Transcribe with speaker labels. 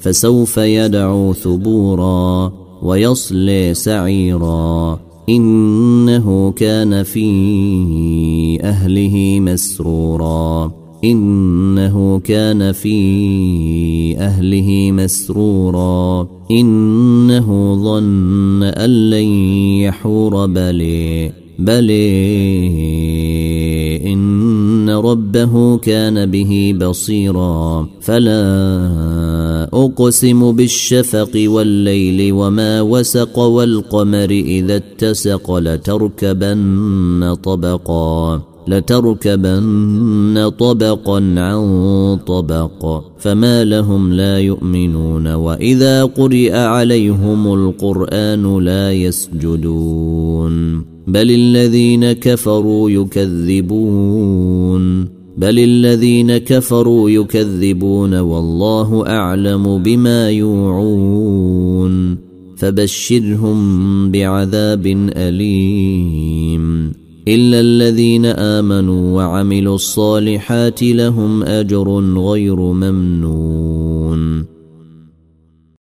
Speaker 1: فسوف يدعو ثبورا ويصلي سعيرا. إنه كان في أهله مسرورا. إنه كان في أهله مسرورا. إنه ظن أن لن يحور بلي إن ربه كان به بصيرا. فلا أقسم بالشفق والليل وما وسق والقمر إذا اتسق لتركبن طبقا لتركبن طبقا عن طبق. فما لهم لا يؤمنون وإذا قرئ عليهم القرآن لا يسجدون. بل الذين كفروا يكذبون بل الذين كفروا يكذبون والله أعلم بما يوعون فبشرهم بعذاب أليم. إلا الذين آمنوا وعملوا الصالحات لهم أجر غير ممنون.